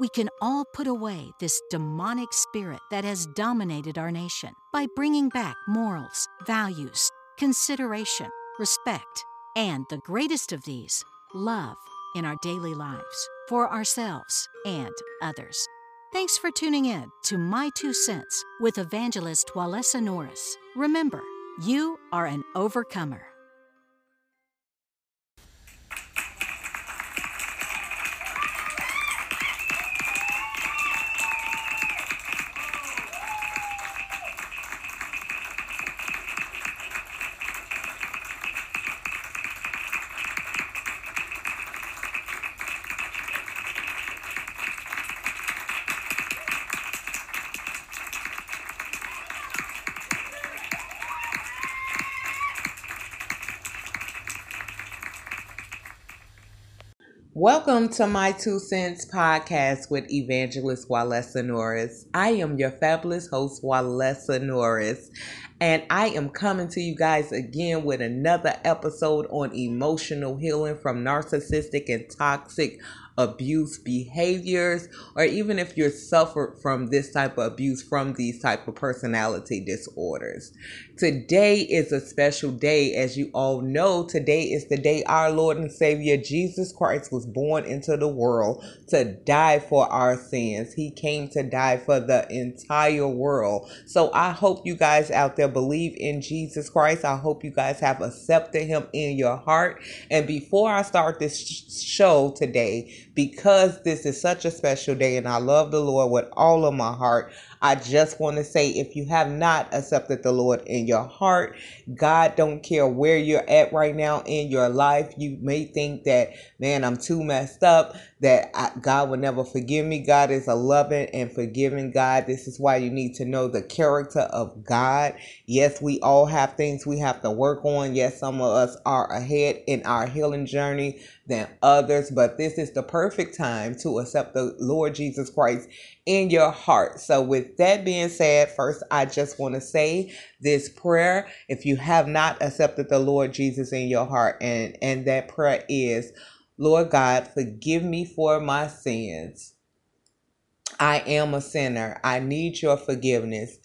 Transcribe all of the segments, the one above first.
we can all put away this demonic spirit that has dominated our nation by bringing back morals, values, consideration, respect, and the greatest of these, love, in our daily lives for ourselves and others. Thanks for tuning in to My Two Cents with evangelist Walesa Norris. Remember, you are an overcomer. Welcome to my Two Cents podcast with Evangelist Walesa Norris. I am your fabulous host, Walesa Norris, and I am coming to you guys again with another episode on emotional healing from narcissistic and toxic abuse behaviors or even if you're suffered from this type of abuse from these type of personality disorders. Today is a special day as you all know. Today is the day our lord and savior jesus christ was born into the world to die for our sins. He came to die for the entire world. So i hope you guys out there believe in jesus christ. I hope you guys have accepted him in your heart. And before i start this show today because this is such a special day and I love the Lord with all of my heart, I just want to say if you have not accepted the Lord in your heart, God don't care where you're at right now in your life. You may think that, man, I'm too messed up, that I, God will never forgive me. God is a loving and forgiving God. This is why you need to know the character of God. Yes, we all have things we have to work on. Yes, some of us are ahead in our healing journey than others, but this is the perfect time to accept the Lord Jesus Christ in your heart. So, with that being said, first, I just want to say this prayer. If you have not accepted the Lord Jesus in your heart, and, and that prayer is, Lord God, forgive me for my sins. I am a sinner. I need your forgiveness.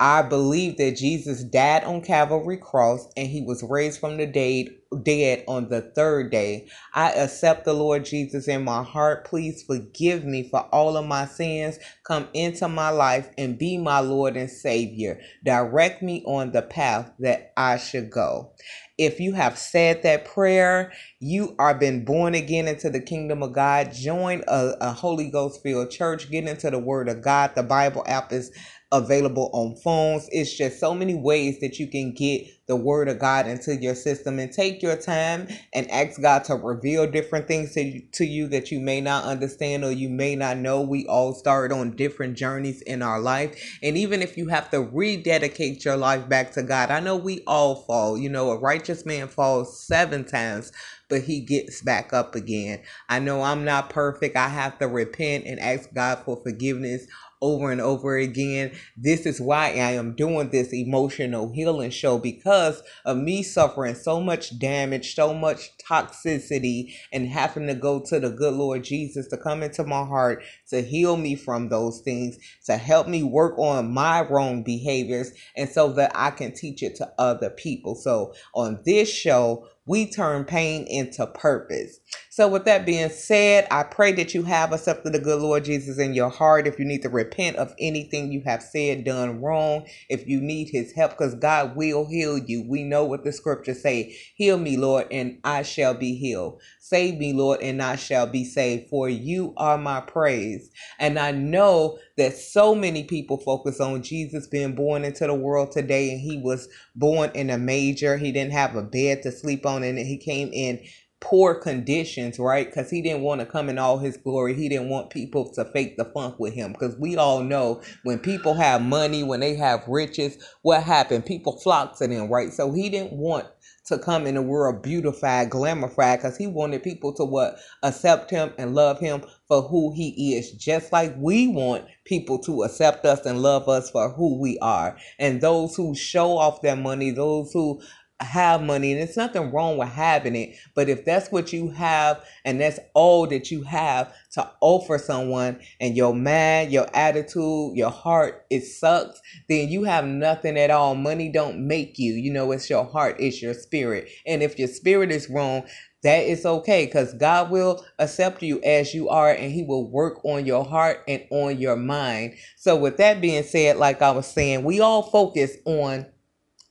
I believe that Jesus died on Calvary cross and he was raised from the dead dead on the third day. I accept the Lord Jesus in my heart. Please forgive me for all of my sins. Come into my life and be my Lord and Savior. Direct me on the path that I should go. If you have said that prayer, you are been born again into the kingdom of God. Join a, a Holy Ghost filled church. Get into the Word of God. The Bible app is available on phones. It's just so many ways that you can get the word of God into your system and take your time and ask God to reveal different things to you, to you that you may not understand or you may not know. We all start on different journeys in our life. And even if you have to rededicate your life back to God, I know we all fall. You know, a righteous man falls seven times but he gets back up again. I know I'm not perfect. I have to repent and ask God for forgiveness over and over again. This is why I am doing this emotional healing show because of me suffering so much damage, so much toxicity, and having to go to the good Lord Jesus to come into my heart to heal me from those things, to help me work on my wrong behaviors, and so that I can teach it to other people. So on this show, we turn pain into purpose. So, with that being said, I pray that you have accepted the good Lord Jesus in your heart. If you need to repent of anything you have said, done wrong, if you need his help, because God will heal you. We know what the scriptures say Heal me, Lord, and I shall be healed. Save me, Lord, and I shall be saved, for you are my praise. And I know that so many people focus on Jesus being born into the world today, and he was born in a manger. He didn't have a bed to sleep on, and he came in poor conditions, right? Because he didn't want to come in all his glory. He didn't want people to fake the funk with him. Because we all know when people have money, when they have riches, what happened? People flock to them, right? So he didn't want to come in the world beautified, glamorified, because he wanted people to what accept him and love him for who he is, just like we want people to accept us and love us for who we are. And those who show off their money, those who have money and it's nothing wrong with having it but if that's what you have and that's all that you have to offer someone and your mind your attitude your heart it sucks then you have nothing at all. Money don't make you. You know it's your heart it's your spirit. And if your spirit is wrong that is okay because God will accept you as you are and He will work on your heart and on your mind. So, with that being said, like I was saying, we all focus on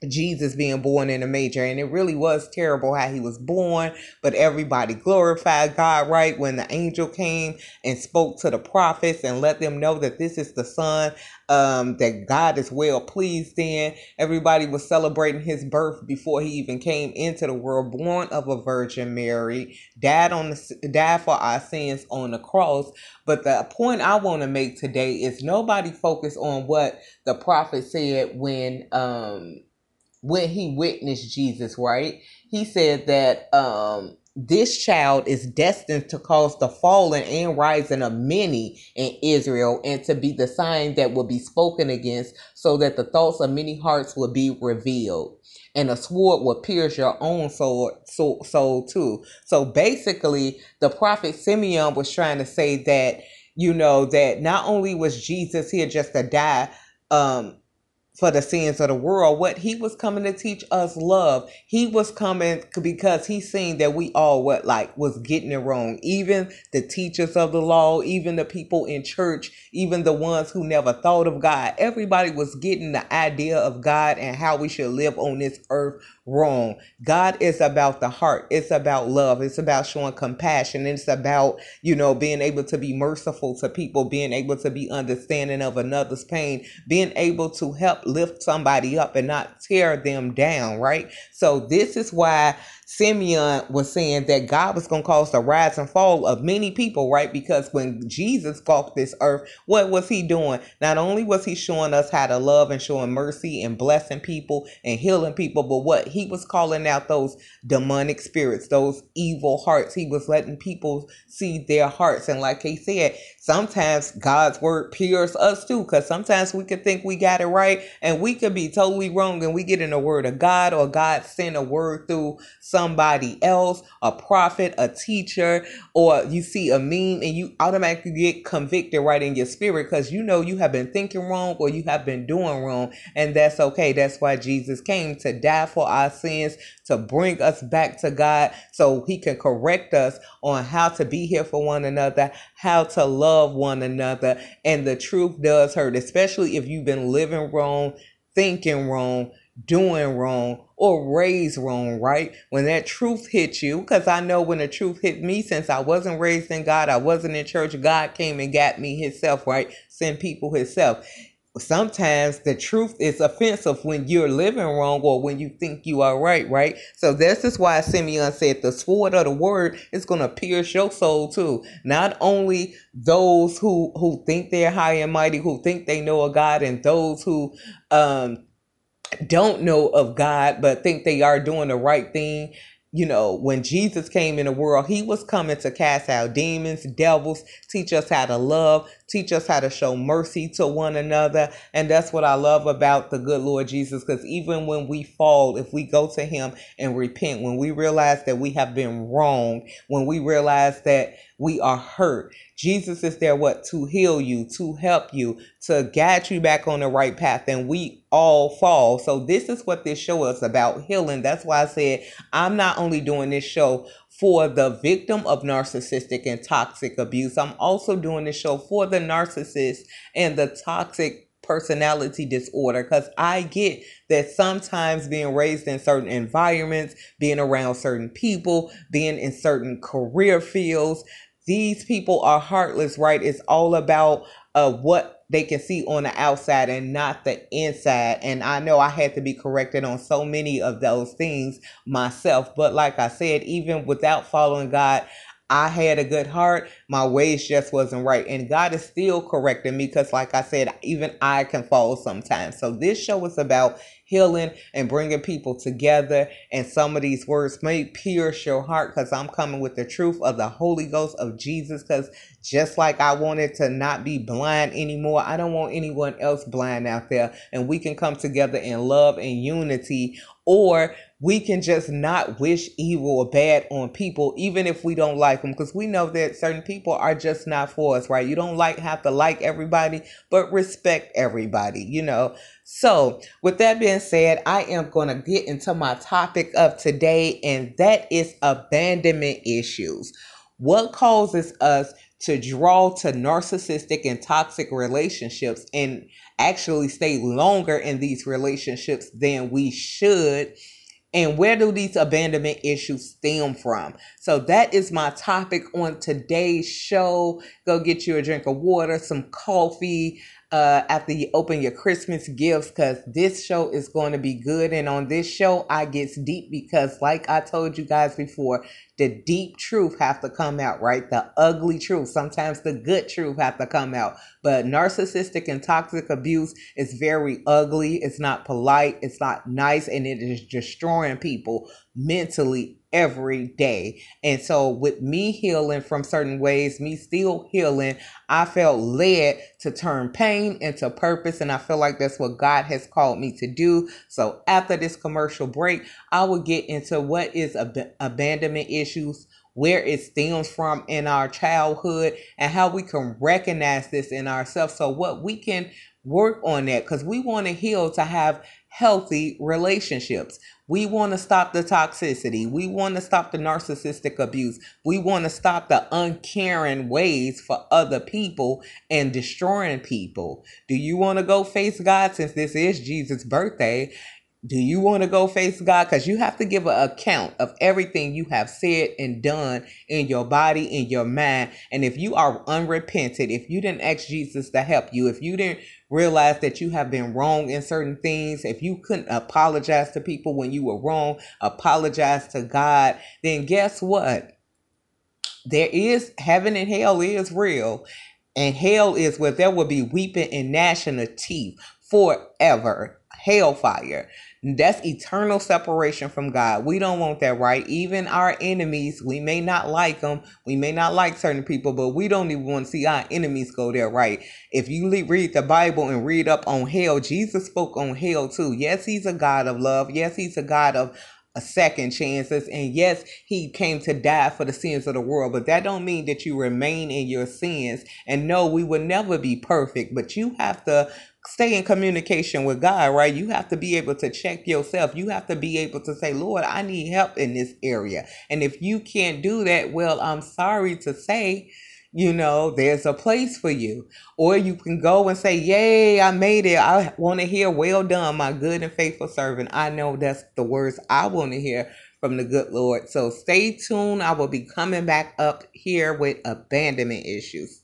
Jesus being born in a manger. And it really was terrible how he was born, but everybody glorified God, right? When the angel came and spoke to the prophets and let them know that this is the son um, that God is well pleased in. Everybody was celebrating his birth before he even came into the world, born of a Virgin Mary, died on the died for our sins on the cross. But the point I want to make today is nobody focused on what the prophet said when um when he witnessed Jesus, right? He said that um this child is destined to cause the falling and rising of many in Israel and to be the sign that will be spoken against so that the thoughts of many hearts will be revealed and a sword will pierce your own soul, soul, soul too. So basically, the prophet Simeon was trying to say that, you know, that not only was Jesus here just to die, um, for the sins of the world. What he was coming to teach us love. He was coming because he seen that we all what like was getting it wrong. Even the teachers of the law, even the people in church, even the ones who never thought of God. Everybody was getting the idea of God and how we should live on this earth wrong. God is about the heart. It's about love. It's about showing compassion. It's about, you know, being able to be merciful to people, being able to be understanding of another's pain, being able to help lift somebody up and not tear them down, right? So this is why Simeon was saying that God was going to cause the rise and fall of many people, right? Because when Jesus walked this earth, what was he doing? Not only was he showing us how to love and showing mercy and blessing people and healing people, but what he was calling out those demonic spirits, those evil hearts. He was letting people see their hearts. And like he said, sometimes God's word pierces us too, because sometimes we could think we got it right and we could be totally wrong and we get in the word of God or God send a word through somebody else, a prophet, a teacher, or you see a meme and you automatically get convicted right in your spirit because you know you have been thinking wrong or you have been doing wrong. And that's okay. That's why Jesus came to die for our sins, to bring us back to God so he can correct us on how to be here for one another, how to love one another. And the truth does hurt, especially if you've been living wrong, thinking wrong, doing wrong or raised wrong, right? When that truth hit you, because I know when the truth hit me, since I wasn't raised in God, I wasn't in church, God came and got me Himself, right? Send people Himself. Sometimes the truth is offensive when you're living wrong or when you think you are right, right? So this is why Simeon said the sword of the word is going to pierce your soul too. Not only those who who think they're high and mighty, who think they know a God, and those who um don't know of God but think they are doing the right thing. You know, when Jesus came in the world, he was coming to cast out demons, devils, teach us how to love, teach us how to show mercy to one another. And that's what I love about the good Lord Jesus because even when we fall, if we go to him and repent, when we realize that we have been wrong, when we realize that we are hurt, Jesus is there what to heal you, to help you, to guide you back on the right path and we all fall. So this is what this show is about healing. That's why I said I'm not only doing this show for the victim of narcissistic and toxic abuse, I'm also doing this show for the narcissist and the toxic personality disorder because I get that sometimes being raised in certain environments, being around certain people, being in certain career fields, these people are heartless, right? It's all about uh, what they can see on the outside and not the inside. And I know I had to be corrected on so many of those things myself. But like I said, even without following God, I had a good heart. My ways just wasn't right. And God is still correcting me because, like I said, even I can fall sometimes. So, this show is about healing and bringing people together. And some of these words may pierce your heart because I'm coming with the truth of the Holy Ghost of Jesus. Because just like I wanted to not be blind anymore, I don't want anyone else blind out there. And we can come together in love and unity or we can just not wish evil or bad on people, even if we don't like them, because we know that certain people are just not for us, right? You don't like have to like everybody, but respect everybody, you know. So, with that being said, I am going to get into my topic of today, and that is abandonment issues. What causes us to draw to narcissistic and toxic relationships and actually stay longer in these relationships than we should? And where do these abandonment issues stem from? So that is my topic on today's show. Go get you a drink of water, some coffee, uh, after you open your Christmas gifts because this show is going to be good. And on this show, I gets deep because, like I told you guys before, the deep truth have to come out, right? The ugly truth. Sometimes the good truth have to come out. But narcissistic and toxic abuse is very ugly. It's not polite. It's not nice, and it is destroying people mentally every day. And so, with me healing from certain ways, me still healing, I felt led to turn pain into purpose. And I feel like that's what God has called me to do. So, after this commercial break, I will get into what is ab- abandonment issues. Where it stems from in our childhood and how we can recognize this in ourselves. So, what we can work on that because we want to heal to have healthy relationships. We want to stop the toxicity. We want to stop the narcissistic abuse. We want to stop the uncaring ways for other people and destroying people. Do you want to go face God since this is Jesus' birthday? Do you want to go face God? Because you have to give an account of everything you have said and done in your body, in your mind. And if you are unrepentant, if you didn't ask Jesus to help you, if you didn't realize that you have been wrong in certain things, if you couldn't apologize to people when you were wrong, apologize to God, then guess what? There is heaven and hell is real. And hell is where there will be weeping and gnashing of teeth forever. Hellfire. That's eternal separation from God. We don't want that, right? Even our enemies, we may not like them. We may not like certain people, but we don't even want to see our enemies go there, right? If you read the Bible and read up on hell, Jesus spoke on hell too. Yes, he's a God of love. Yes, he's a God of a second chances and yes he came to die for the sins of the world but that don't mean that you remain in your sins and no we will never be perfect but you have to stay in communication with God, right? You have to be able to check yourself. You have to be able to say, Lord, I need help in this area. And if you can't do that, well, I'm sorry to say, you know, there's a place for you. Or you can go and say, Yay, I made it. I want to hear, Well done, my good and faithful servant. I know that's the words I want to hear from the good Lord. So stay tuned. I will be coming back up here with abandonment issues.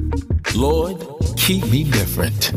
Lord, keep me different.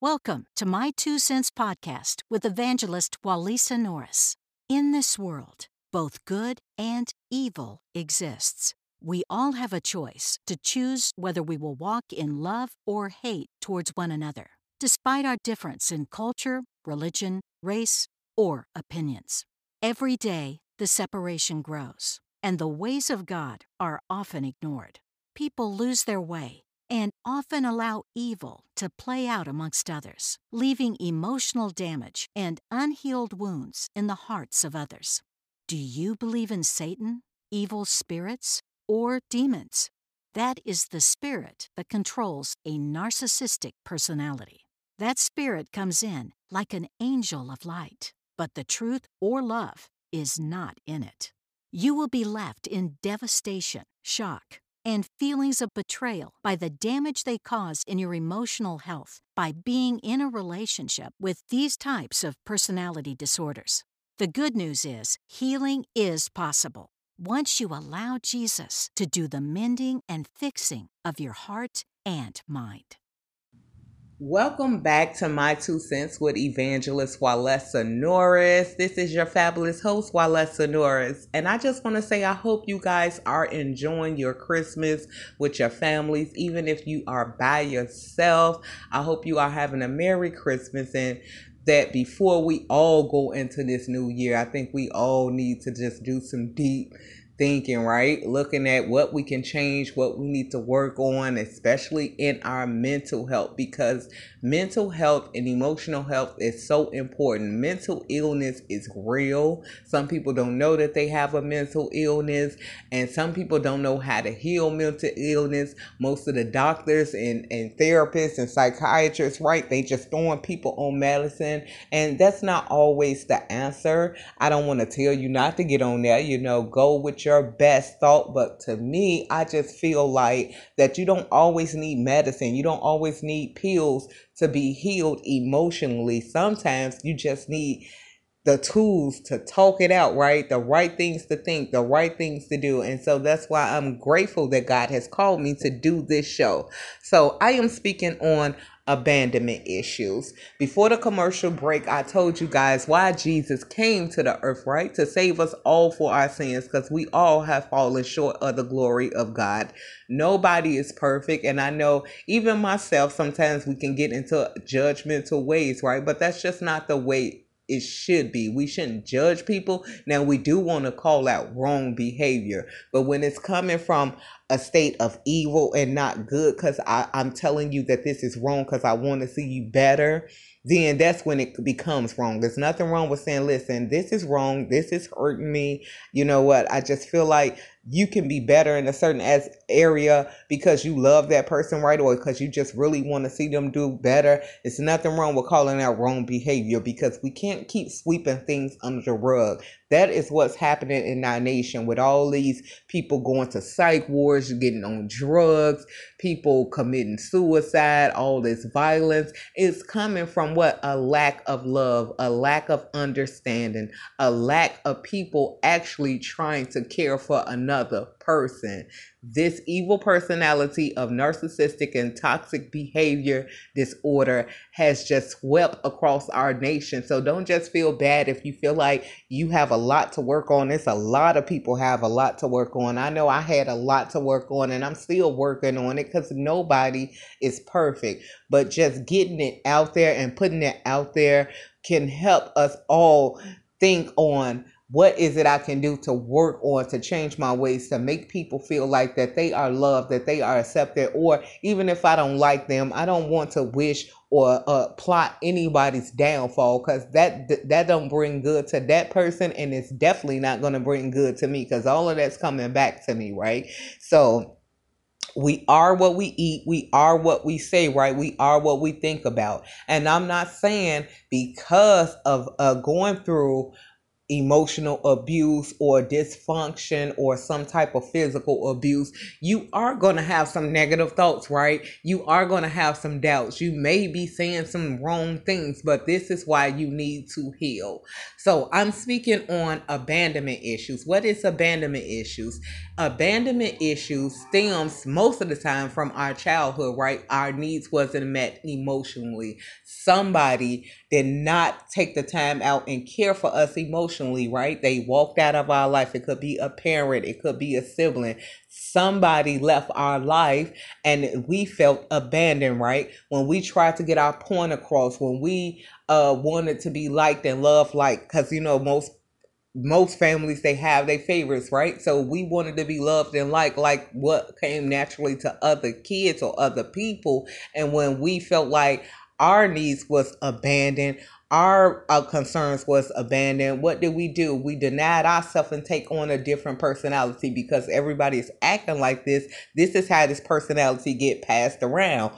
Welcome to My Two Cents Podcast with evangelist Walesa Norris. In this world, both good and evil exists. We all have a choice to choose whether we will walk in love or hate towards one another, despite our difference in culture, religion, race, or opinions. Every day, the separation grows, and the ways of God are often ignored. People lose their way and often allow evil to play out amongst others, leaving emotional damage and unhealed wounds in the hearts of others. Do you believe in Satan, evil spirits, or demons? That is the spirit that controls a narcissistic personality. That spirit comes in like an angel of light, but the truth or love is not in it. You will be left in devastation, shock, and feelings of betrayal by the damage they cause in your emotional health by being in a relationship with these types of personality disorders. The good news is healing is possible once you allow Jesus to do the mending and fixing of your heart and mind. Welcome back to My Two Cents with Evangelist Walesa Norris. This is your fabulous host, Walesa Norris. And I just want to say, I hope you guys are enjoying your Christmas with your families, even if you are by yourself. I hope you are having a Merry Christmas and that before we all go into this new year, I think we all need to just do some deep thinking, right? Looking at what we can change, what we need to work on, especially in our mental health, because mental health and emotional health is so important. Mental illness is real. Some people don't know that they have a mental illness, and some people don't know how to heal mental illness. Most of the doctors and, and therapists and psychiatrists, right? They just throwing people on medicine, and that's not always the answer. I don't want to tell you not to get on there, you know, go with your best thought. But to me, I just feel like that you don't always need medicine. You don't always need pills to be healed emotionally. Sometimes you just need the tools to talk it out, right? The right things to think, the right things to do. And so that's why I'm grateful that God has called me to do this show. So I am speaking on abandonment issues. Before the commercial break, I told you guys why Jesus came to the earth, right? To save us all for our sins because we all have fallen short of the glory of God. Nobody is perfect. And I know even myself, sometimes we can get into judgmental ways, right? But that's just not the way it should be. We shouldn't judge people. Now, we do want to call out wrong behavior, but when it's coming from a state of evil and not good, because I'm telling you that this is wrong because I want to see you better, then that's when it becomes wrong. There's nothing wrong with saying, listen, this is wrong. This is hurting me. You know what? I just feel like you can be better in a certain as area because you love that person right? Or because you just really want to see them do better. It's nothing wrong with calling out wrong behavior because we can't keep sweeping things under the rug. That is what's happening in our nation with all these people going to psych wards getting on drugs people committing suicide all this violence. Is coming from what? A lack of love a lack of understanding a lack of people actually trying to care for another another person. This evil personality of narcissistic and toxic behavior disorder has just swept across our nation. So don't just feel bad if you feel like you have a lot to work on. It's a lot of people have a lot to work on. I know I had a lot to work on and I'm still working on it because nobody is perfect. But just getting it out there and putting it out there can help us all think on what is it I can do to work on to change my ways to make people feel like that they are loved, that they are accepted, or even if I don't like them, I don't want to wish or uh, plot anybody's downfall because that that don't bring good to that person, and it's definitely not going to bring good to me because all of that's coming back to me, right? So we are what we eat we are what we say right we are what we think about and i'm not saying because of uh, going through emotional abuse or dysfunction or some type of physical abuse, you are going to have some negative thoughts, right? You are going to have some doubts. You may be saying some wrong things, but this is why you need to heal. So, I'm speaking on abandonment issues. What is abandonment issues? Abandonment issues stems most of the time from our childhood, right? Our needs wasn't met emotionally. Somebody did not take the time out and care for us emotionally, right? They walked out of our life. It could be a parent, it could be a sibling. Somebody left our life and we felt abandoned, right? When we tried to get our point across, when we uh wanted to be liked and loved like because you know most most families they have their favorites right so we wanted to be loved and liked like what came naturally to other kids or other people and when we felt like our needs was abandoned our, our concerns was abandoned, what did we do? We denied ourselves and take on a different personality because everybody's acting like this. This is how this personality get passed around.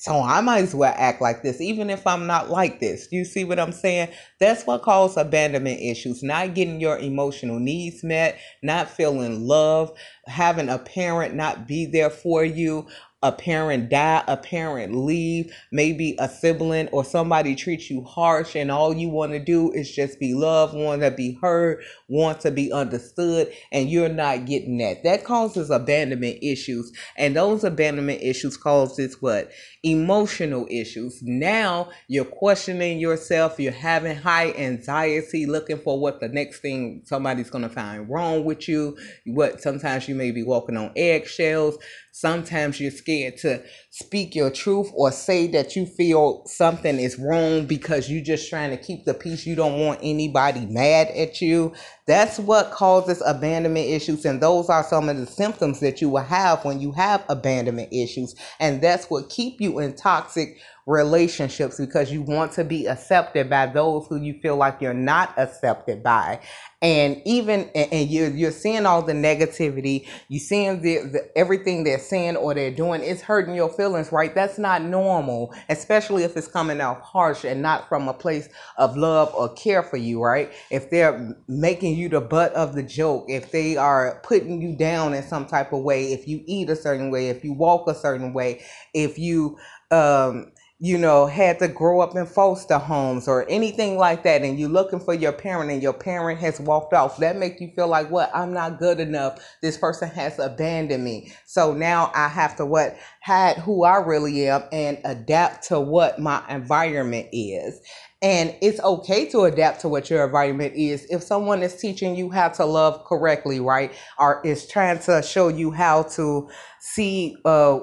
So I might as well act like this, even if I'm not like this. You see what I'm saying? That's what causes abandonment issues. Not getting your emotional needs met, not feeling love, having a parent not be there for you, a parent die, a parent leave, maybe a sibling or somebody treats you harsh and all you want to do is just be loved, want to be heard, want to be understood, and you're not getting that. That causes abandonment issues. And those abandonment issues causes this what? Emotional issues. Now you're questioning yourself, you're having high anxiety, looking for what the next thing somebody's gonna find wrong with you. What sometimes you may be walking on eggshells. Sometimes you're scared to speak your truth or say that you feel something is wrong because you're just trying to keep the peace. You don't want anybody mad at you. That's what causes abandonment issues. And those are some of the symptoms that you will have when you have abandonment issues. And that's what keep you in toxic relationships because you want to be accepted by those who you feel like you're not accepted by. And even and you're you're seeing all the negativity. You're seeing the, the everything they're saying or they're doing. It's hurting your feelings right? That's not normal especially if it's coming out harsh and not from a place of love or care for you right? If they're making you the butt of the joke if they are putting you down in some type of way if you eat a certain way if you walk a certain way if you um you know, had to grow up in foster homes or anything like that, and you're looking for your parent and your parent has walked off, that make you feel like what I'm not good enough. This person has abandoned me. So now I have to what hide who I really am and adapt to what my environment is. And it's okay to adapt to what your environment is. If someone is teaching you how to love correctly, right, or is trying to show you how to see uh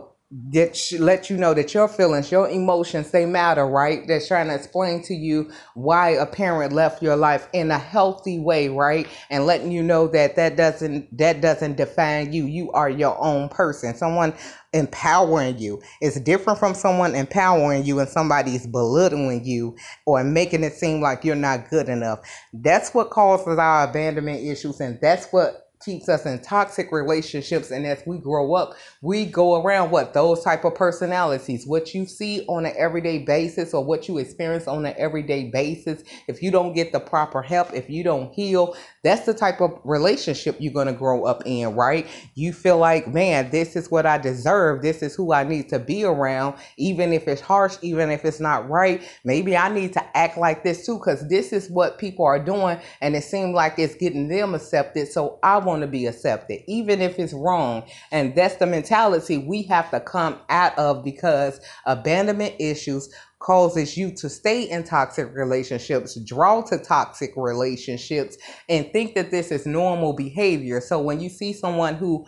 that let you know that your feelings, your emotions, they matter, right? That's trying to explain to you why a parent left your life in a healthy way, right? And letting you know that that doesn't that doesn't define you. You are your own person. Someone empowering you is different from someone empowering you and somebody's belittling you or making it seem like you're not good enough. That's what causes our abandonment issues, and that's what keeps us in toxic relationships and as we grow up we go around what those type of personalities what you see on an everyday basis or what you experience on an everyday basis. If you don't get the proper help if you don't heal that's the type of relationship you're going to grow up in right? You feel like man this is what i deserve. This is who i need to be around. Even if it's harsh even if it's not right maybe i need to act like this too because this is what people are doing and it seems like it's getting them accepted so i want to be accepted, even if it's wrong. And that's the mentality we have to come out of because abandonment issues causes you to stay in toxic relationships, draw to toxic relationships, and think that this is normal behavior. So when you see someone who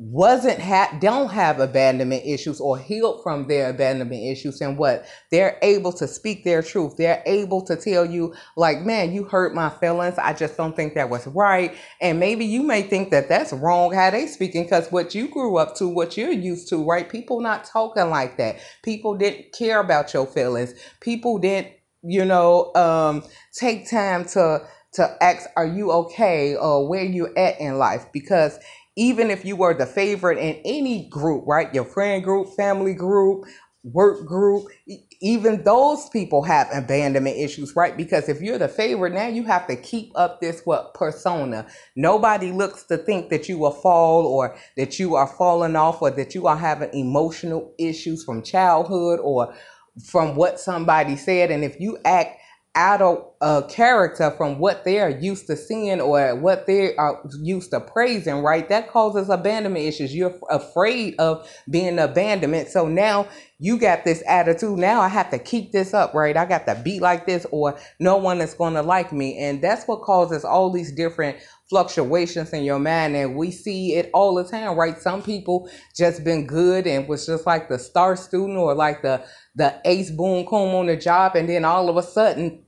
wasn't ha- don't have abandonment issues or healed from their abandonment issues and what? They're able to speak their truth. They're able to tell you like man you hurt my feelings. I just don't think that was right. And maybe you may think that that's wrong how they speaking because what you grew up to what you're used to right? People not talking like that. People didn't care about your feelings. People didn't you know um take time to to ask are you okay? or where you at in life? Because even if you were the favorite in any group, right? Your friend group, family group, work group, even those people have abandonment issues, right? Because if you're the favorite, now you have to keep up this what persona. Nobody looks to think that you will fall or that you are falling off or that you are having emotional issues from childhood or from what somebody said. And if you act out of a character from what they're used to seeing or what they are used to praising, right? That causes abandonment issues. You're afraid of being abandonment. So now you got this attitude. Now I have to keep this up, right? I got to be like this or no one is going to like me. And that's what causes all these different fluctuations in your mind. And we see it all the time, right? Some people just been good and was just like the star student or like the the ace boom comb on the job, and then all of a sudden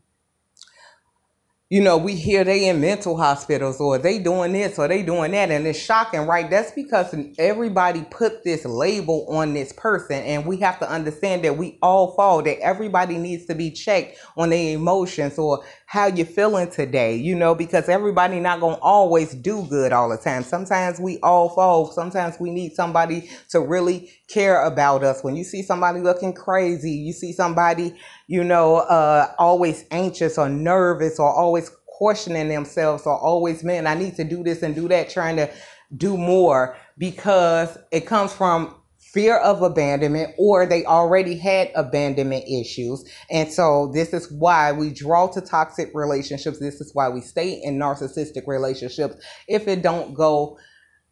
you know, we hear they in mental hospitals or they doing this or they doing that, and it's shocking, right? That's because everybody put this label on this person, and we have to understand that we all fall. That everybody needs to be checked on their emotions or how you feeling today, you know, because everybody not gonna always do good all the time. Sometimes we all fall. Sometimes we need somebody to really care about us. When you see somebody looking crazy, you see somebody, you know, uh, always anxious or nervous or always questioning themselves or always, man, I need to do this and do that, trying to do more because it comes from fear of abandonment or they already had abandonment issues. And so this is why we draw to toxic relationships. This is why we stay in narcissistic relationships if it don't go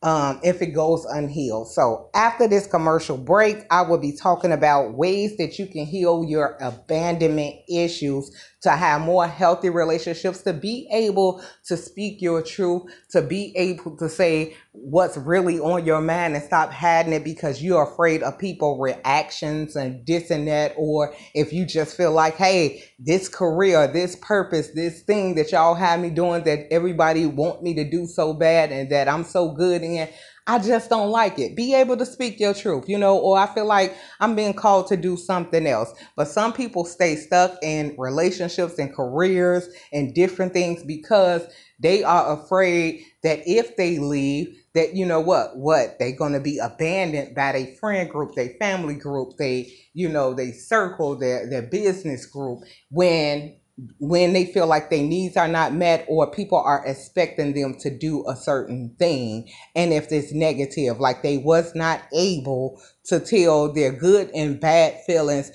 um, if it goes unhealed. So, after this commercial break, I will be talking about ways that you can heal your abandonment issues to have more healthy relationships, to be able to speak your truth, to be able to say what's really on your mind and stop hiding it because you're afraid of people reactions and this and that or if you just feel like hey this career this purpose this thing that y'all have me doing that everybody want me to do so bad and that i'm so good in I just don't like it. Be able to speak your truth, you know, or I feel like I'm being called to do something else. But some people stay stuck in relationships and careers and different things because they are afraid that if they leave, that you know what, what they're going to be abandoned by their friend group, their family group, they, you know, they circle, their their business group. When when they feel like their needs are not met or people are expecting them to do a certain thing and if it's negative like they was not able to tell their good and bad feelings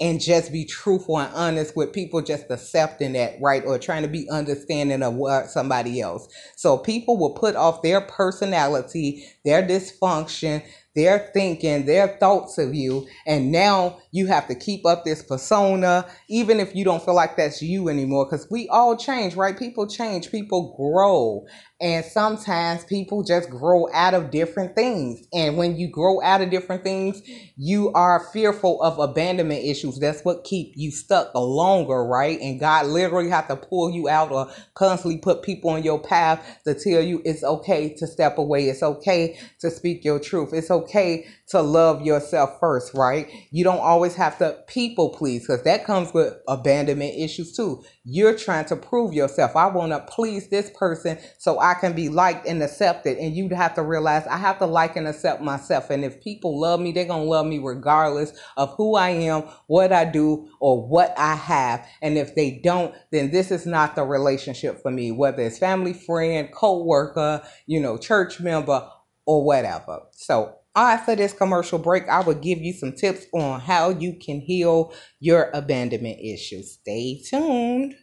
and just be truthful and honest with people just accepting that right or trying to be understanding of what somebody else so people will put off their personality their dysfunction their thinking, their thoughts of you. And now you have to keep up this persona, even if you don't feel like that's you anymore. Because we all change, right? People change, people grow. And sometimes people just grow out of different things. And when you grow out of different things, you are fearful of abandonment issues. That's what keep you stuck longer, right? And God literally have to pull you out or constantly put people on your path to tell you it's okay to step away. It's okay to speak your truth. It's okay to love yourself first, right? You don't always have to people please because that comes with abandonment issues too. You're trying to prove yourself. I want to please this person so I can be liked and accepted. And you'd have to realize I have to like and accept myself. And if people love me, they're going to love me regardless of who I am, what I do, or what I have. And if they don't, then this is not the relationship for me, whether it's family, friend, co worker, you know, church member, or whatever. So after this commercial break, I will give you some tips on how you can heal your abandonment issues. Stay tuned.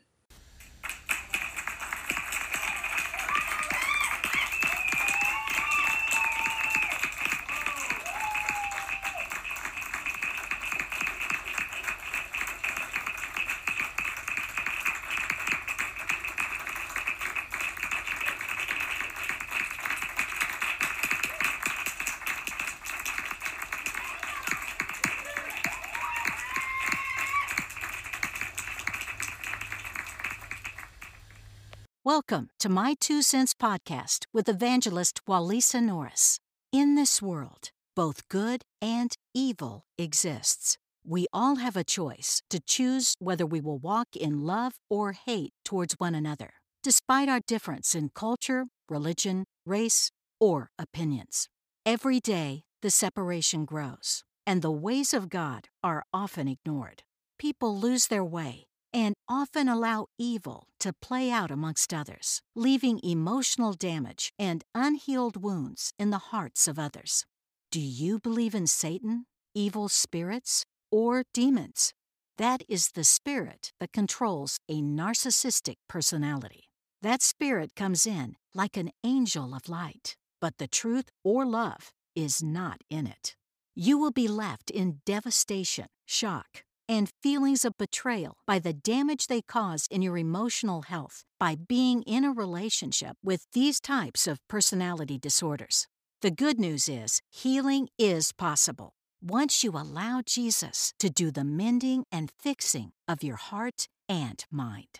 Welcome to My Two Cents podcast with evangelist Walesa Norris. In this world, both good and evil exists. We all have a choice to choose whether we will walk in love or hate towards one another, despite our difference in culture, religion, race, or opinions. Every day, the separation grows, and the ways of God are often ignored. People lose their way and often allow evil to play out amongst others, leaving emotional damage and unhealed wounds in the hearts of others. Do you believe in Satan, evil spirits, or demons? That is the spirit that controls a narcissistic personality. That spirit comes in like an angel of light, but the truth or love is not in it. You will be left in devastation, shock, and feelings of betrayal by the damage they cause in your emotional health by being in a relationship with these types of personality disorders. The good news is healing is possible once you allow Jesus to do the mending and fixing of your heart and mind.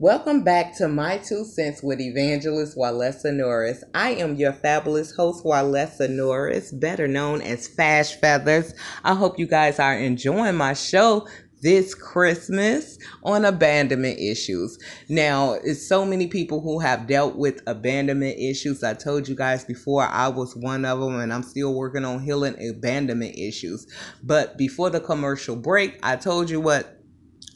Welcome back to My Two Cents with Evangelist Walesa Norris. I am your fabulous host, Walesa Norris, better known as Fash Feathers. I hope you guys are enjoying my show this Christmas on abandonment issues. Now, it's so many people who have dealt with abandonment issues. I told you guys before I was one of them and I'm still working on healing abandonment issues. But before the commercial break, I told you what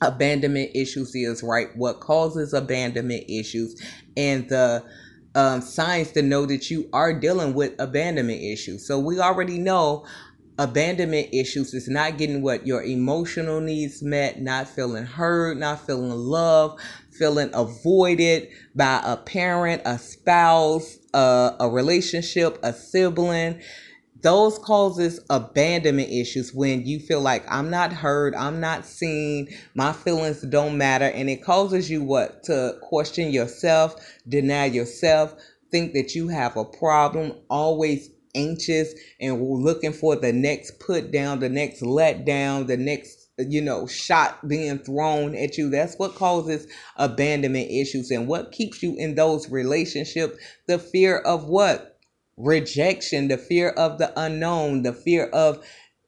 abandonment issues is, right? What causes abandonment issues and the um, signs to know that you are dealing with abandonment issues. So we already know abandonment issues is not getting what your emotional needs met, not feeling heard, not feeling loved, feeling avoided by a parent, a spouse, uh, a relationship, a sibling those causes abandonment issues when you feel like I'm not heard, I'm not seen, my feelings don't matter, and it causes you what? To question yourself, deny yourself, think that you have a problem, always anxious and looking for the next put down, the next let down, the next you know shot being thrown at you. That's what causes abandonment issues and what keeps you in those relationships? The fear of what rejection, the fear of the unknown, the fear of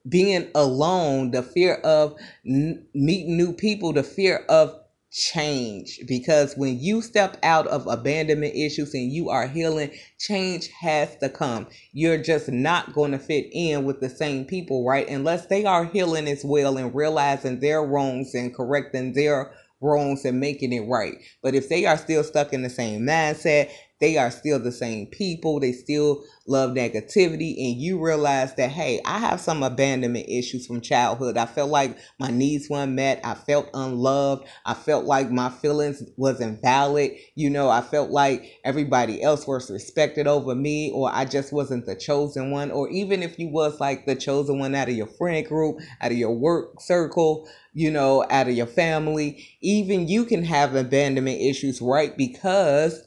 being alone, the fear of n- meeting new people, the fear of change. Because when you step out of abandonment issues and you are healing, change has to come. You're just not going to fit in with the same people, right? Unless they are healing as well and realizing their wrongs and correcting their wrongs and making it right. But if they are still stuck in the same mindset, they are still the same people. They still love negativity. And you realize that, hey, I have some abandonment issues from childhood. I felt like my needs weren't met. I felt unloved. I felt like my feelings wasn't valid. You know, I felt like everybody else was respected over me or I just wasn't the chosen one. Or even if you was like the chosen one out of your friend group, out of your work circle, you know, out of your family, even you can have abandonment issues, right? Because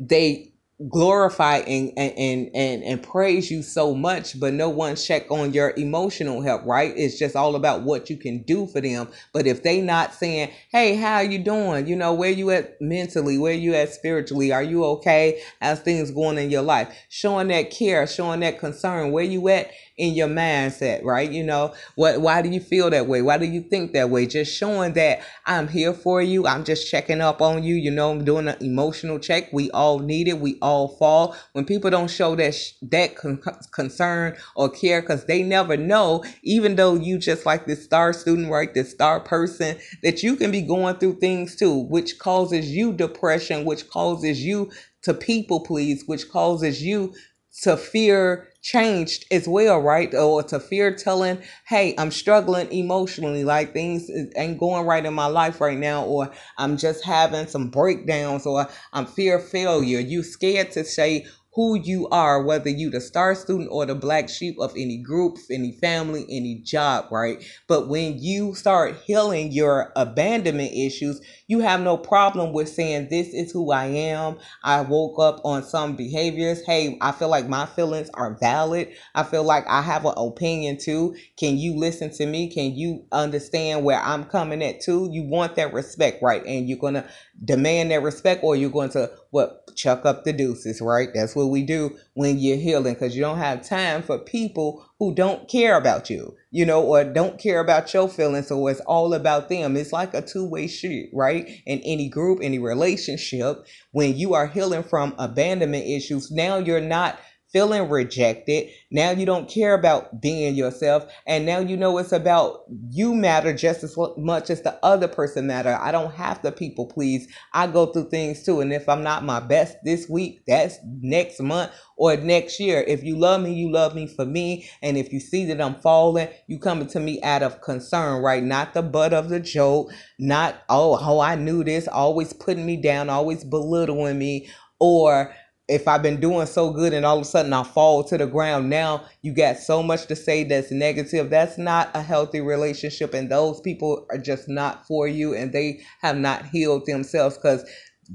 they glorify and, and and and praise you so much but no one check on your emotional health right? It's just all about what you can do for them. But if they not saying hey how you doing? You know where you at mentally? Where you at spiritually? Are you okay? How's things going in your life? Showing that care showing that concern where you at in your mindset, right? You know, what why do you feel that way? Why do you think that way? Just showing that I'm here for you. I'm just checking up on you, you know, I'm doing an emotional check. We all need it. We all fall. When people don't show that sh- that con- concern or care cuz they never know even though you just like this star student, right? This star person that you can be going through things too, which causes you depression, which causes you to people please, which causes you to fear changed as well, right? Or to fear telling, hey, I'm struggling emotionally, like things ain't going right in my life right now, or I'm just having some breakdowns, or I'm fear failure. You scared to say who you are, whether you the star student or the black sheep of any group, any family, any job, right? But when you start healing your abandonment issues, you have no problem with saying, This is who I am. I woke up on some behaviors. Hey, I feel like my feelings are valid. I feel like I have an opinion too. Can you listen to me? Can you understand where I'm coming at too? You want that respect, right? And you're gonna demand that respect, or you're going to what chuck up the deuces, right? That's what we do when you're healing because you don't have time for people who don't care about you, you know, or don't care about your feelings. So it's all about them. It's like a two way street, right? In any group, any relationship, when you are healing from abandonment issues, now you're not feeling rejected. Now you don't care about being yourself. And now you know it's about you matter just as much as the other person matter. I don't have to people please. I go through things too. And if I'm not my best this week, that's next month or next year. If you love me, you love me for me. And if you see that I'm falling, you coming to me out of concern, right? Not the butt of the joke. Not, oh, oh, I knew this, always putting me down, always belittling me or if I've been doing so good and all of a sudden I fall to the ground, now you got so much to say that's negative. That's not a healthy relationship. And those people are just not for you and they have not healed themselves because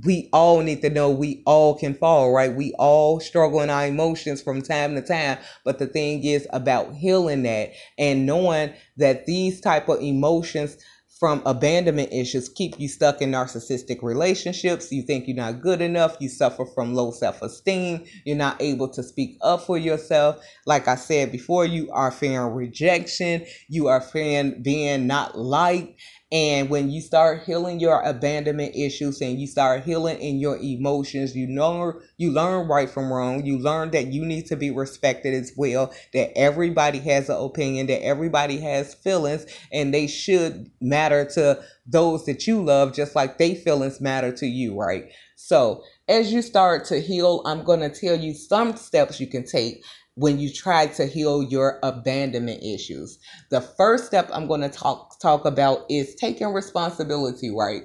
we all need to know we all can fall, right? We all struggle in our emotions from time to time. But the thing is about healing that and knowing that these type of emotions from abandonment issues keep you stuck in narcissistic relationships. You think you're not good enough. You suffer from low self esteem. You're not able to speak up for yourself. Like I said before, you are fearing rejection. You are fearing being not liked. And when you start healing your abandonment issues and you start healing in your emotions, you know you learn right from wrong. You learn that you need to be respected as well, that everybody has an opinion, that everybody has feelings, and they should matter to those that you love just like they feelings matter to you, right? So as you start to heal, I'm going to tell you some steps you can take when you try to heal your abandonment issues. The first step I'm going to talk talk about is taking responsibility, right?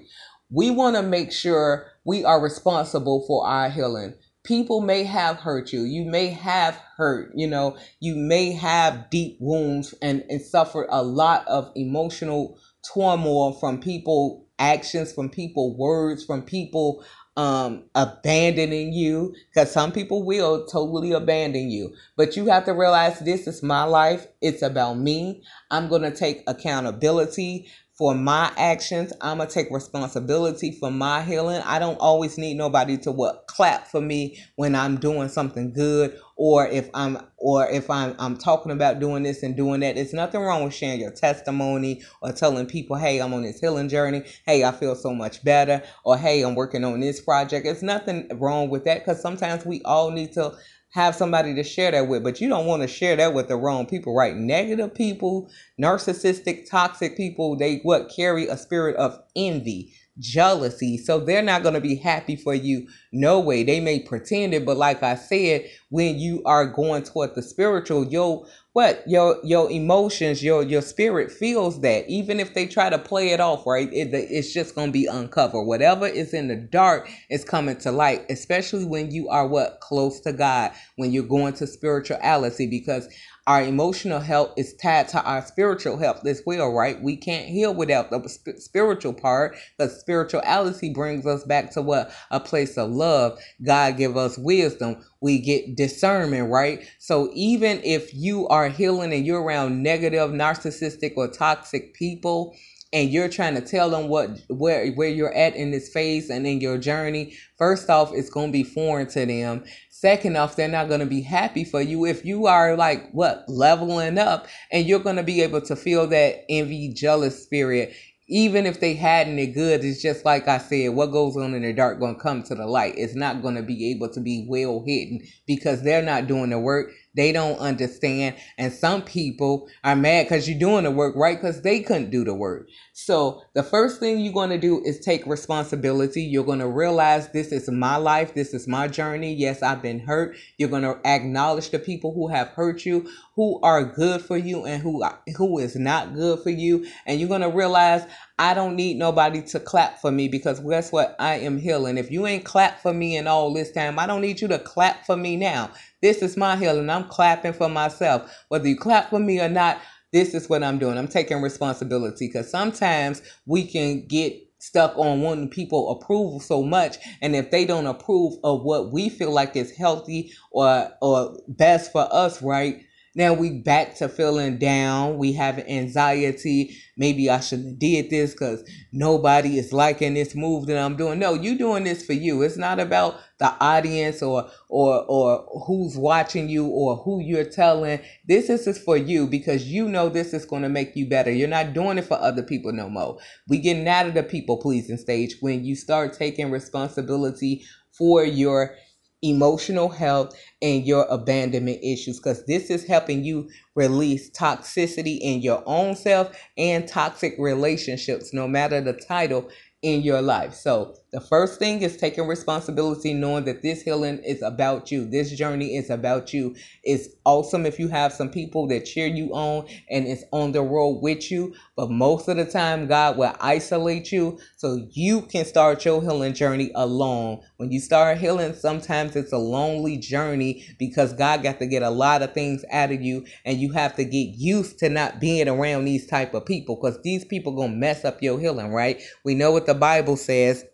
We want to make sure we are responsible for our healing. People may have hurt you. You may have hurt, you know, you may have deep wounds and, and suffered a lot of emotional turmoil from people actions, from people words, from people um, abandoning you because some people will totally abandon you. But you have to realize this is my life. It's about me. I'm going to take accountability for my actions. I'm gonna take responsibility for my healing. I don't always need nobody to what clap for me when I'm doing something good or if I'm or if I'm I'm talking about doing this and doing that. There's nothing wrong with sharing your testimony or telling people, "Hey, I'm on this healing journey. Hey, I feel so much better." Or, "Hey, I'm working on this project." It's nothing wrong with that cuz sometimes we all need to have somebody to share that with, but you don't want to share that with the wrong people, right? Negative people, narcissistic, toxic people, they what carry a spirit of envy, jealousy. So they're not going to be happy for you. No way. They may pretend it, but like I said, when you are going toward the spiritual, you'll what your your emotions your your spirit feels that even if they try to play it off right it, it's just going to be uncovered whatever is in the dark is coming to light especially when you are what close to god when you're going to spirituality because our emotional health is tied to our spiritual health as well, right? We can't heal without the spiritual part, but spirituality brings us back to what? A place of love. God give us wisdom. We get discernment, right? So even if you are healing and you're around negative, narcissistic, or toxic people, and you're trying to tell them what where where you're at in this phase and in your journey first off it's going to be foreign to them second off they're not going to be happy for you if you are like what leveling up and you're going to be able to feel that envy jealous spirit even if they had any good, it's just like I said, what goes on in the dark going to come to the light. It's not going to be able to be well hidden because they're not doing the work. They don't understand. And some people are mad because you're doing the work, right? Because they couldn't do the work. So the first thing you're going to do is take responsibility. You're going to realize this is my life. This is my journey. Yes, I've been hurt. You're going to acknowledge the people who have hurt you, who are good for you and who, who is not good for you. And you're going to realize I don't need nobody to clap for me because guess what? I am healing. If you ain't clap for me in all this time, I don't need you to clap for me now. This is my healing. I'm clapping for myself. Whether you clap for me or not, this is what I'm doing. I'm taking responsibility because sometimes we can get stuck on wanting people approval so much and if they don't approve of what we feel like is healthy or or best for us right now we back to feeling down. We have anxiety. Maybe I should have did this because nobody is liking this move that I'm doing. No, you doing this for you. It's not about the audience or or or who's watching you or who you're telling. This is for you because you know this is going to make you better. You're not doing it for other people no more. We getting out of the people pleasing stage when you start taking responsibility for your emotional health and your abandonment issues because this is helping you release toxicity in your own self and toxic relationships no matter the title in your life. So the first thing is taking responsibility, knowing that this healing is about you. This journey is about you. It's awesome if you have some people that cheer you on and it's on the road with you. But most of the time, God will isolate you so you can start your healing journey alone. When you start healing, sometimes it's a lonely journey because God got to get a lot of things out of you and you have to get used to not being around these type of people because these people to mess up your healing, right? We know what the Bible says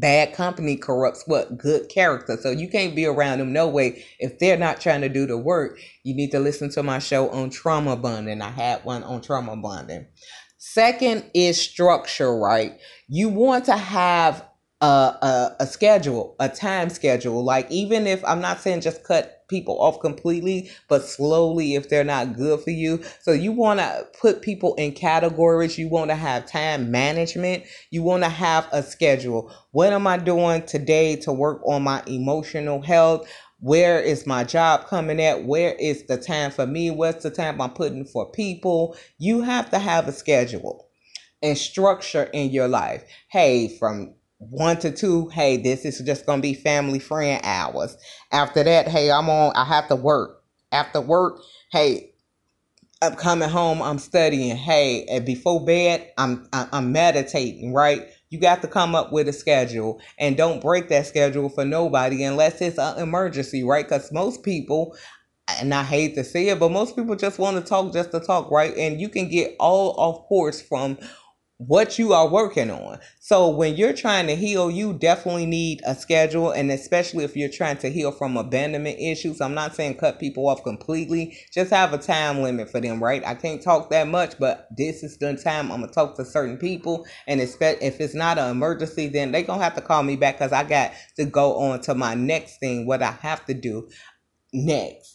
bad company corrupts what good character so you can't be around them no way if they're not trying to do the work you need to listen to my show on trauma bonding i had one on trauma bonding Second is structure, right? You want to have a, a, a schedule, a time schedule. Like even if I'm not saying just cut people off completely, but slowly if they're not good for you. So you want to put people in categories. You want to have time management. You want to have a schedule. What am I doing today to work on my emotional health? Where is my job coming at? Where is the time for me? What's the time I'm putting for people? You have to have a schedule and structure in your life. Hey, from one to two, hey, this is just gonna be family friend hours. After that, hey, I'm on, I have to work. After work, hey, I'm coming home, I'm studying. Hey, and before bed, I'm I'm meditating, right? You got to come up with a schedule and don't break that schedule for nobody unless it's an emergency, right? Because most people, and I hate to say it, but most people just want to talk just to talk, right? And you can get all off course from what you are working on. So when you're trying to heal, you definitely need a schedule and especially if you're trying to heal from abandonment issues. I'm not saying cut people off completely, just have a time limit for them, right? I can't talk that much, but this is the time I'm going to talk to certain people and expect if it's not an emergency, then they going to have to call me back cuz I got to go on to my next thing what I have to do next.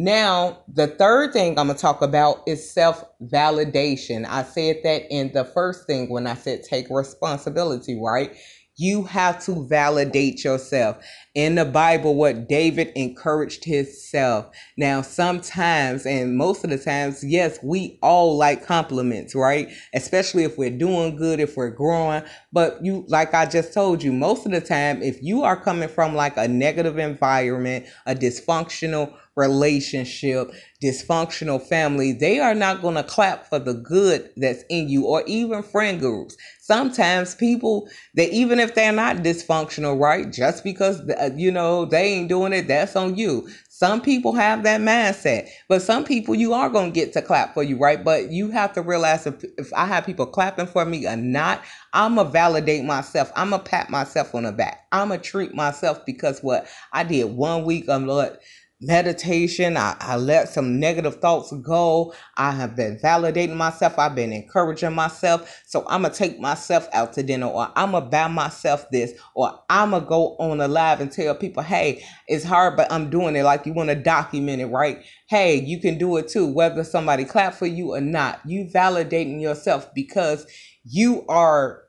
Now, the third thing I'm going to talk about is self validation. I said that in the first thing when I said take responsibility, right? You have to validate yourself. In the Bible, what David encouraged himself. Now, sometimes, and most of the times, yes, we all like compliments, right? Especially if we're doing good, if we're growing. But you, like I just told you, most of the time, if you are coming from like a negative environment, a dysfunctional relationship, dysfunctional family, they are not going to clap for the good that's in you or even friend groups. Sometimes people, that even if they're not dysfunctional, right? Just because uh, you know they ain't doing it, that's on you. Some people have that mindset, but some people you are going to get to clap for you, right? But you have to realize if, if I have people clapping for me or not, I'm going to validate myself. I'm going to pat myself on the back. I'm going to treat myself because what I did one week, I'm like, meditation. I, I let some negative thoughts go. I have been validating myself. I've been encouraging myself. So I'm going to take myself out to dinner or I'm going to buy myself this or I'm going to go on a live and tell people, hey, it's hard, but I'm doing it like you want to document it, right? Hey, you can do it too, whether somebody clap for you or not. You validating yourself because you are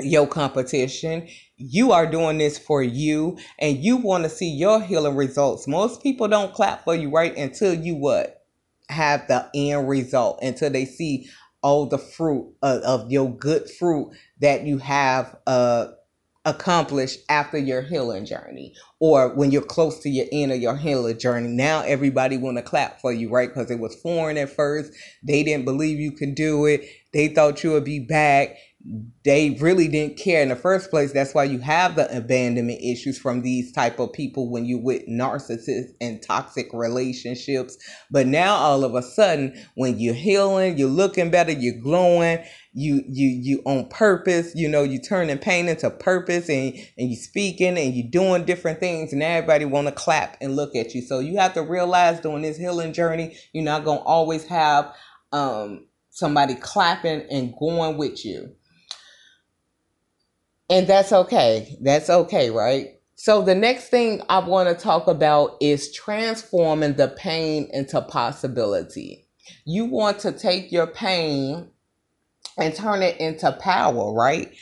your competition. You are doing this for you and you want to see your healing results. Most people don't clap for you right until you what? Have the end result, until they see all the fruit of, of your good fruit that you have uh accomplished after your healing journey or when you're close to your end of your healing journey now everybody want to clap for you right because it was foreign at first they didn't believe you could do it they thought you would be back they really didn't care in the first place. That's why you have the abandonment issues from these type of people when you with narcissists and toxic relationships. But now all of a sudden when you're healing you're looking better you're glowing you you you on purpose you know you turning pain into purpose and and you speaking and you doing different things and everybody want to clap and look at you. So you have to realize during this healing journey you're not to always have um somebody clapping and going with you and that's okay. That's okay, right? So the next thing I want to talk about is transforming the pain into possibility. You want to take your pain and turn it into power, right?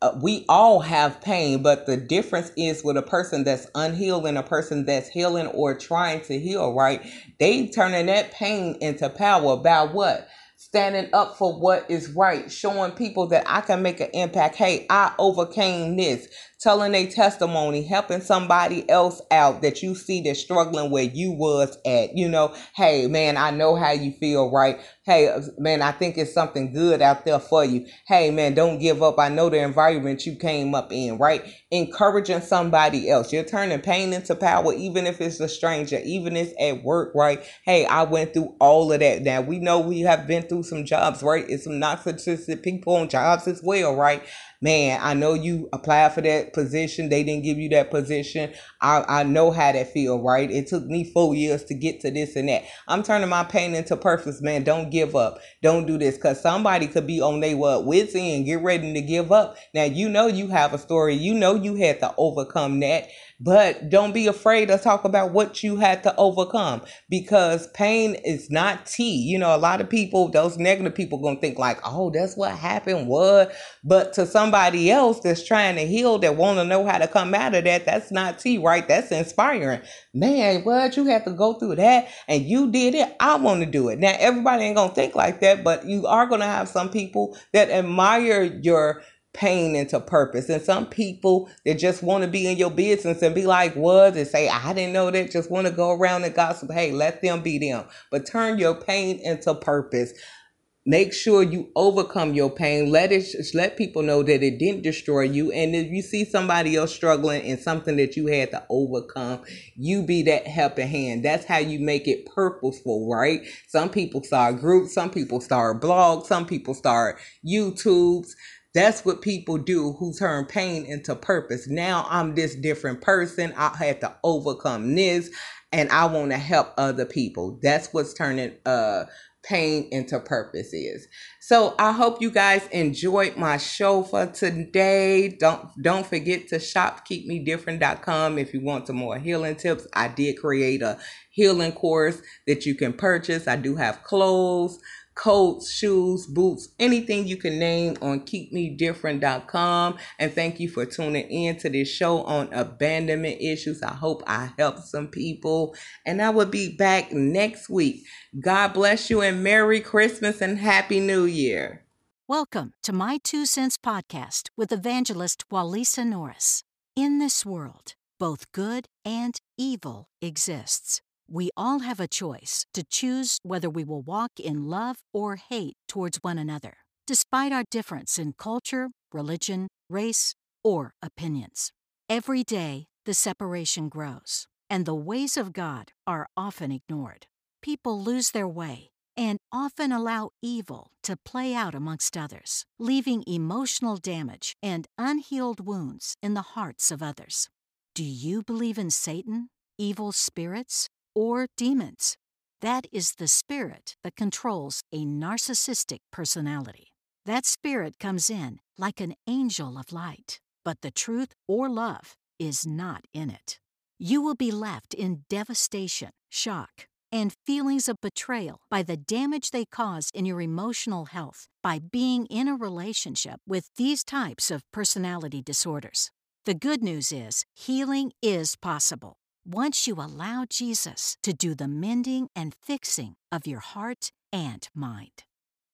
Uh, we all have pain, but the difference is with a person that's unhealed and a person that's healing or trying to heal, right? They turning that pain into power by what? Standing up for what is right, showing people that I can make an impact. Hey, I overcame this telling a testimony, helping somebody else out that you see that's struggling where you was at. You know, hey man, I know how you feel, right? Hey uh, man, I think it's something good out there for you. Hey man, don't give up. I know the environment you came up in, right? Encouraging somebody else. You're turning pain into power, even if it's a stranger, even if it's at work, right? Hey, I went through all of that. Now we know we have been through some jobs, right? It's some narcissistic people on jobs as well, right? Man, I know you applied for that position. They didn't give you that position. I, I know how that feel, right? It took me four years to get to this and that. I'm turning my pain into purpose, man. Don't give up. Don't do this because somebody could be on their what wits end, get ready to give up. Now you know you have a story. You know you had to overcome that. But don't be afraid to talk about what you had to overcome because pain is not tea. You know, a lot of people, those negative people, gonna think like, "Oh, that's what happened." What? But to somebody else that's trying to heal, that want to know how to come out of that, that's not tea, right? That's inspiring. Man, what you have to go through that, and you did it. I want to do it. Now, everybody ain't gonna think like that, but you are gonna have some people that admire your pain into purpose. And some people that just want to be in your business and be like, what? And say, I didn't know that. Just want to go around and gossip. Hey, let them be them. But turn your pain into purpose. Make sure you overcome your pain. Let it let people know that it didn't destroy you. And if you see somebody else struggling in something that you had to overcome, you be that helping hand. That's how you make it purposeful, right? Some people start groups, some people start blogs, some people start YouTubes that's what people do who turn pain into purpose. Now I'm this different person. I had to overcome this and I want to help other people. That's what's turning uh pain into purpose is. So I hope you guys enjoyed my show for today. Don't don't forget to shop keepmedifferent.com if you want some more healing tips. I did create a healing course that you can purchase. I do have clothes, coats, shoes, boots, anything you can name on keepmedifferent.com. And thank you for tuning in to this show on abandonment issues. I hope I helped some people. And I will be back next week. God bless you and Merry Christmas and Happy New Year. Welcome to My Two Cents Podcast with evangelist Walesa Norris. In this world, both good and evil exists. We all have a choice to choose whether we will walk in love or hate towards one another, despite our difference in culture, religion, race, or opinions. Every day, the separation grows, and the ways of God are often ignored. People lose their way and often allow evil to play out amongst others, leaving emotional damage and unhealed wounds in the hearts of others. Do you believe in Satan, evil spirits, or demons. That is the spirit that controls a narcissistic personality. That spirit comes in like an angel of light, but the truth or love is not in it. You will be left in devastation, shock, and feelings of betrayal by the damage they cause in your emotional health by being in a relationship with these types of personality disorders. The good news is healing is possible once you allow Jesus to do the mending and fixing of your heart and mind.